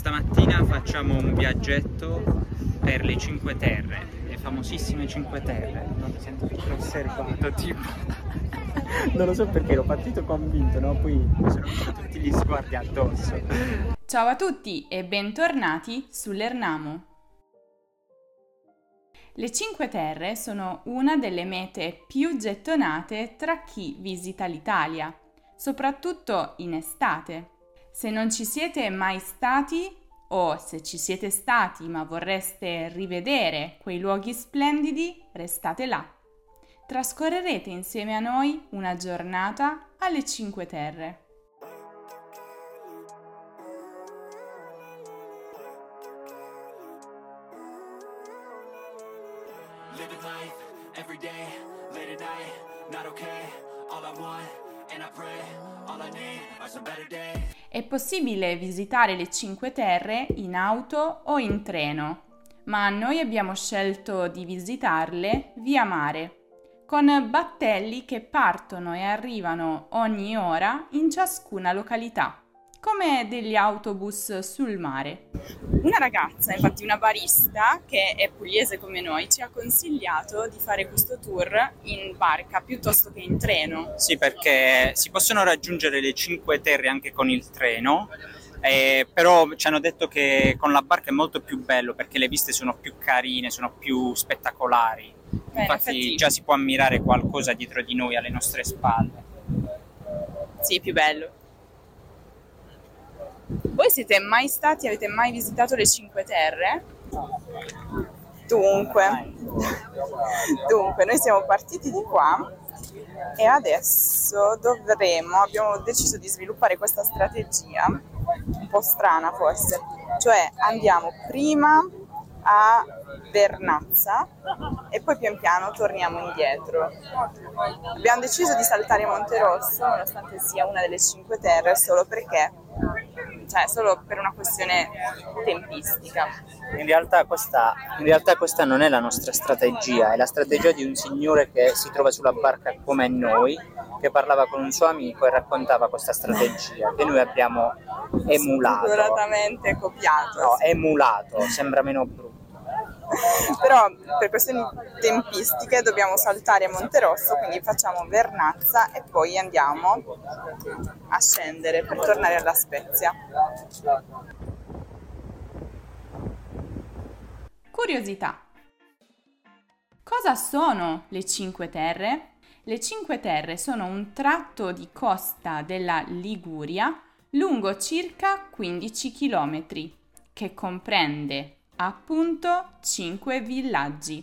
stamattina facciamo un viaggetto per le Cinque Terre, le famosissime Cinque Terre. Non mi sento più osservato, tipo. non lo so perché ero partito convinto, no? Poi mi sono venuti tutti gli sguardi addosso. Ciao a tutti e bentornati sull'Ernamo. Le Cinque Terre sono una delle mete più gettonate tra chi visita l'Italia, soprattutto in estate. Se non ci siete mai stati o se ci siete stati ma vorreste rivedere quei luoghi splendidi, restate là. Trascorrerete insieme a noi una giornata alle Cinque Terre. Every day, late at night, not okay. All I want, È possibile visitare le Cinque Terre in auto o in treno, ma noi abbiamo scelto di visitarle via mare, con battelli che partono e arrivano ogni ora in ciascuna località come degli autobus sul mare. Una ragazza, infatti una barista, che è pugliese come noi, ci ha consigliato di fare questo tour in barca piuttosto che in treno. Sì, perché si possono raggiungere le Cinque Terre anche con il treno. Eh, però ci hanno detto che con la barca è molto più bello perché le viste sono più carine, sono più spettacolari. Beh, Infatti infatti- già si può ammirare qualcosa dietro di noi, alle nostre spalle. Sì, più bello. Voi siete mai stati, avete mai visitato le Cinque Terre? Dunque, dunque, noi siamo partiti di qua e adesso dovremo, abbiamo deciso di sviluppare questa strategia, un po' strana forse, cioè andiamo prima a Vernazza e poi pian piano torniamo indietro. Abbiamo deciso di saltare Monterosso nonostante sia una delle Cinque Terre solo perché, cioè solo per una questione tempistica. In realtà, questa, in realtà questa non è la nostra strategia, è la strategia di un signore che si trova sulla barca come noi, che parlava con un suo amico e raccontava questa strategia che noi abbiamo emulato. Spudoratamente copiato. No, emulato, sembra meno brutto. Però per questioni tempistiche dobbiamo saltare Monterosso, quindi facciamo Vernazza e poi andiamo a scendere per tornare alla Spezia. Curiosità. Cosa sono le Cinque Terre? Le Cinque Terre sono un tratto di costa della Liguria lungo circa 15 km che comprende appunto cinque villaggi: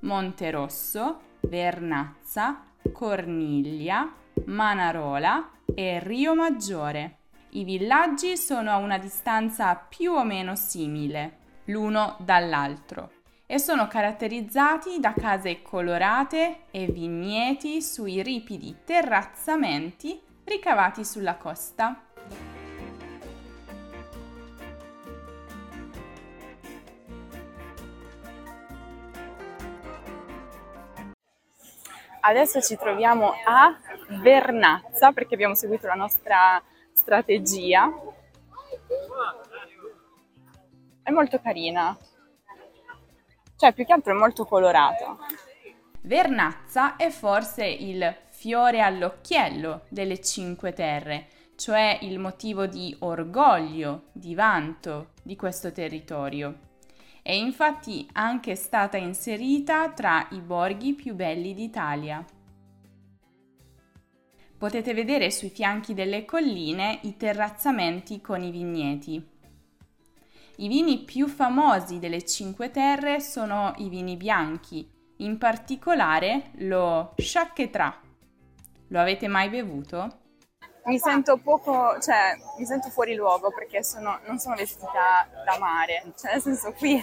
Monterosso, Vernazza, Corniglia, Manarola e Rio Maggiore. I villaggi sono a una distanza più o meno simile l'uno dall'altro e sono caratterizzati da case colorate e vigneti sui ripidi terrazzamenti ricavati sulla costa. Adesso ci troviamo a Vernazza perché abbiamo seguito la nostra strategia. È molto carina. Cioè, più che altro è molto colorata. Vernazza è forse il fiore all'occhiello delle Cinque Terre, cioè il motivo di orgoglio, di vanto di questo territorio. È infatti anche stata inserita tra i borghi più belli d'Italia. Potete vedere sui fianchi delle colline i terrazzamenti con i vigneti. I vini più famosi delle Cinque Terre sono i vini bianchi, in particolare lo Chaquetra. Lo avete mai bevuto? Mi sento poco, cioè, mi sento fuori luogo perché sono, non sono vestita da mare, cioè nel senso qui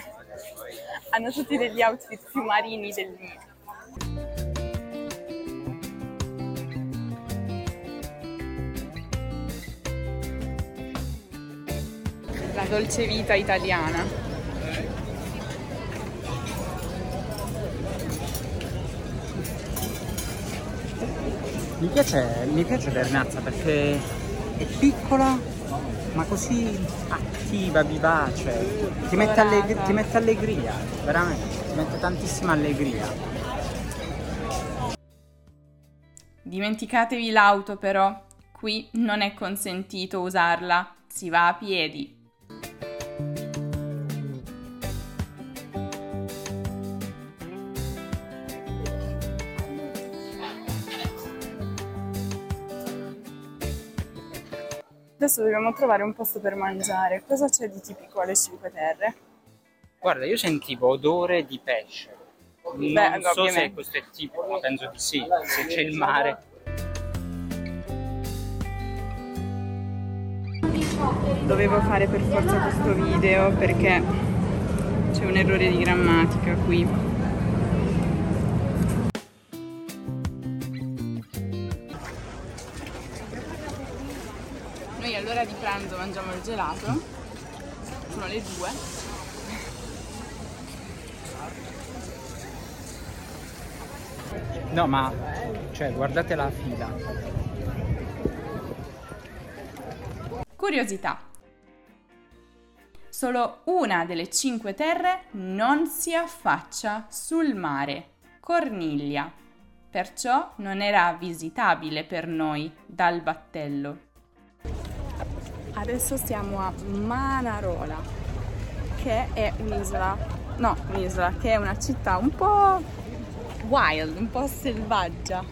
hanno tutti degli outfit più marini del mio. La dolce vita italiana. Mi piace, mi piace Vernazza perché è piccola ma così attiva, vivace, ti mette, allegri- ti mette allegria, veramente, ti mette tantissima allegria. Dimenticatevi l'auto però, qui non è consentito usarla, si va a piedi. Adesso dobbiamo trovare un posto per mangiare. Cosa c'è di tipico alle Cinque Terre? Guarda, io sentivo odore di pesce. Non Beh, so se ovviamente. questo è tipo, ma penso di sì, se c'è il mare. Dovevo fare per forza questo video perché c'è un errore di grammatica qui. Pranzo mangiamo il gelato, sono le due. No, ma cioè, guardate la fila. Curiosità. Solo una delle cinque terre non si affaccia sul mare, Corniglia. Perciò non era visitabile per noi dal battello. Adesso siamo a Manarola, che è un'isola, no, un'isola, che è una città un po' wild, un po' selvaggia.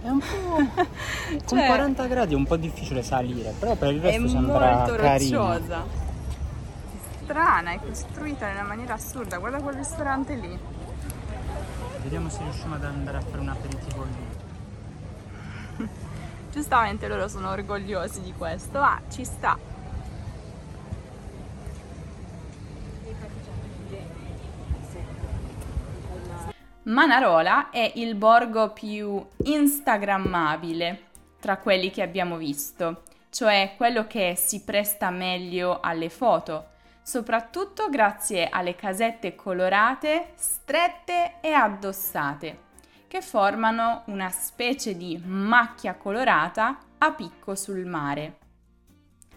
È un po'. Con Cioè, 40 gradi è un po' difficile salire, però per il resto sembra molto carino. rocciosa. Strana, è costruita in una maniera assurda. Guarda quel ristorante lì. Vediamo se riusciamo ad andare a fare un aperitivo lì. Giustamente loro sono orgogliosi di questo. Ah, ci sta. Manarola è il borgo più instagrammabile tra quelli che abbiamo visto, cioè quello che si presta meglio alle foto, soprattutto grazie alle casette colorate, strette e addossate, che formano una specie di macchia colorata a picco sul mare,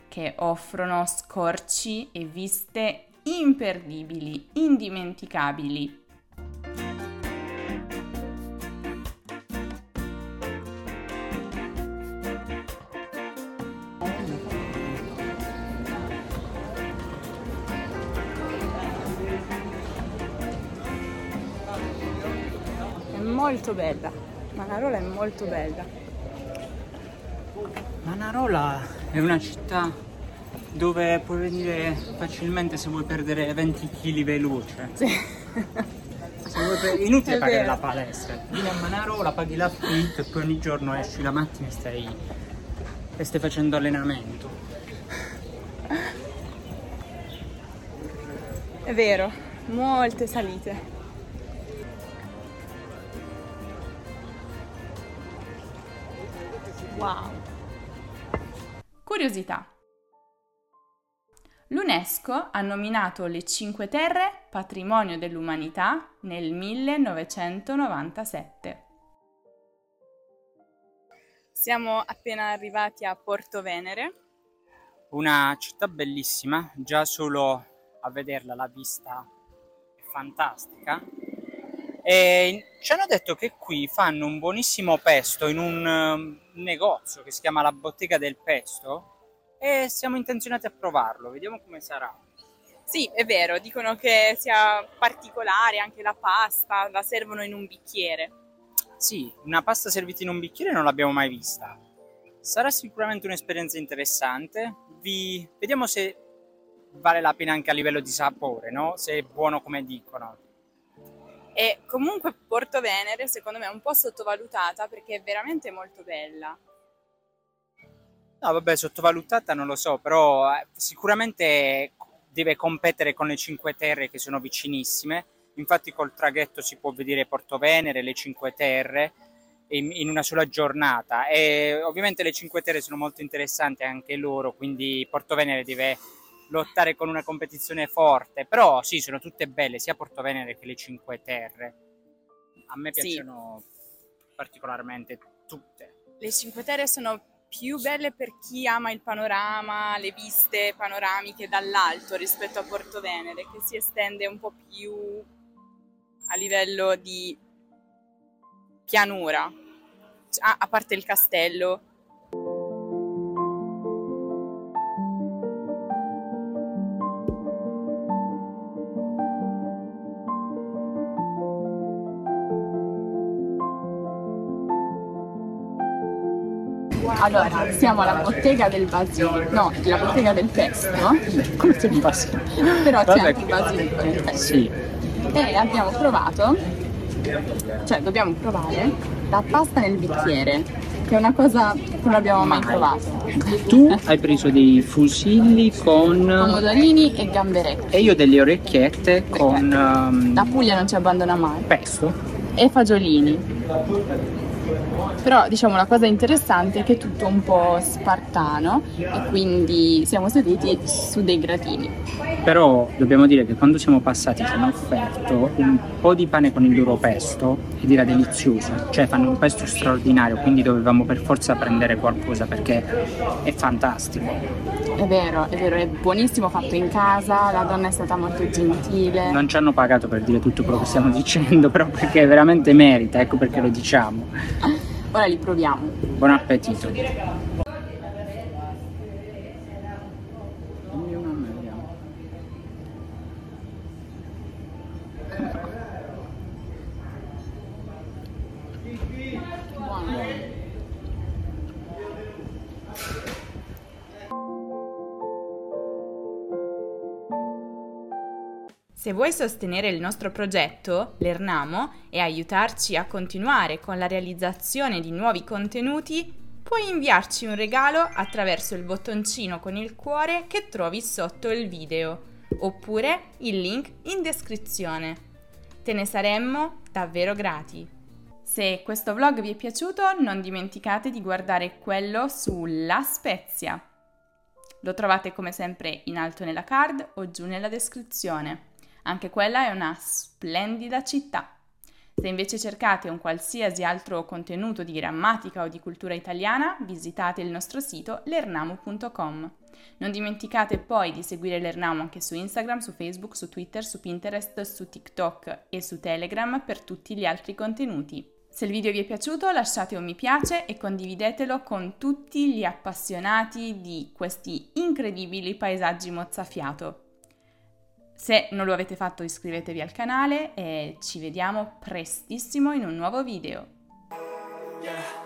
che offrono scorci e viste imperdibili, indimenticabili. Molto bella. Manarola è molto bella. Manarola è una città dove puoi venire facilmente se vuoi perdere 20 kg veloce. Sì. Inutile È pagare vero. la palestra. Vieni a Manarola, paghi l'affitto e poi ogni giorno esci la mattina e stai, e stai facendo allenamento. È vero, molte salite. Wow. Curiosità. L'UNESCO ha nominato le Cinque Terre Patrimonio dell'Umanità nel 1997. Siamo appena arrivati a Porto Venere. Una città bellissima, già solo a vederla la vista è fantastica. E ci hanno detto che qui fanno un buonissimo pesto in un negozio che si chiama la Bottega del Pesto e siamo intenzionati a provarlo, vediamo come sarà. Sì, è vero, dicono che sia particolare anche la pasta, la servono in un bicchiere. Sì, una pasta servita in un bicchiere non l'abbiamo mai vista. Sarà sicuramente un'esperienza interessante. Vi vediamo se vale la pena anche a livello di sapore, no? Se è buono come dicono. E comunque Porto Venere secondo me è un po' sottovalutata perché è veramente molto bella. No, vabbè, sottovalutata non lo so, però eh, sicuramente deve competere con le Cinque Terre che sono vicinissime. Infatti col traghetto si può vedere Porto Venere, le Cinque Terre in, in una sola giornata. E ovviamente le Cinque Terre sono molto interessanti anche loro, quindi Porto Venere deve lottare con una competizione forte. Però sì, sono tutte belle, sia Porto Venere che le Cinque Terre. A me Sì. piacciono particolarmente tutte. Le Cinque Terre sono più belle per chi ama il panorama, le viste panoramiche dall'alto rispetto a Porto Venere, che si estende un po' più a livello di pianura, a parte il castello. Allora, siamo alla bottega del basilico, no, la bottega del pesto, Come mi passi? però c'è anche il basilico nel pesto. Sì, E abbiamo provato, cioè dobbiamo provare la pasta nel bicchiere, che è una cosa che non abbiamo mai provato. tu hai preso dei fusilli con... Pomodorini e gamberetti. e io delle orecchiette con ehm, La Puglia non ci abbandona mai. pesto. E fagiolini. Però diciamo la cosa interessante è che è tutto un po' spartano e quindi siamo seduti su dei gratini. Però dobbiamo dire che quando siamo passati ci hanno offerto un po' di pane con il loro pesto ed era delizioso, cioè fanno un pesto straordinario, quindi dovevamo per forza prendere qualcosa perché è fantastico. È vero, è vero, è buonissimo fatto in casa, la donna è stata molto gentile. Non ci hanno pagato per dire tutto quello che stiamo dicendo, però perché veramente merita, ecco perché lo diciamo. Ora li proviamo. Buon appetito. Vuoi sostenere il nostro progetto, l'Ernamo, e aiutarci a continuare con la realizzazione di nuovi contenuti, puoi inviarci un regalo attraverso il bottoncino con il cuore che trovi sotto il video, oppure il link in descrizione. Te ne saremmo davvero grati. Se questo vlog vi è piaciuto, non dimenticate di guardare quello sulla Spezia. Lo trovate come sempre in alto nella card o giù nella descrizione. Anche quella è una splendida città. Se invece cercate un qualsiasi altro contenuto di grammatica o di cultura italiana, visitate il nostro sito lernamo.com. Non dimenticate poi di seguire l'Ernamo anche su Instagram, su Facebook, su Twitter, su Pinterest, su TikTok e su Telegram per tutti gli altri contenuti. Se il video vi è piaciuto lasciate un mi piace e condividetelo con tutti gli appassionati di questi incredibili paesaggi mozzafiato. Se non lo avete fatto iscrivetevi al canale e ci vediamo prestissimo in un nuovo video. Yeah,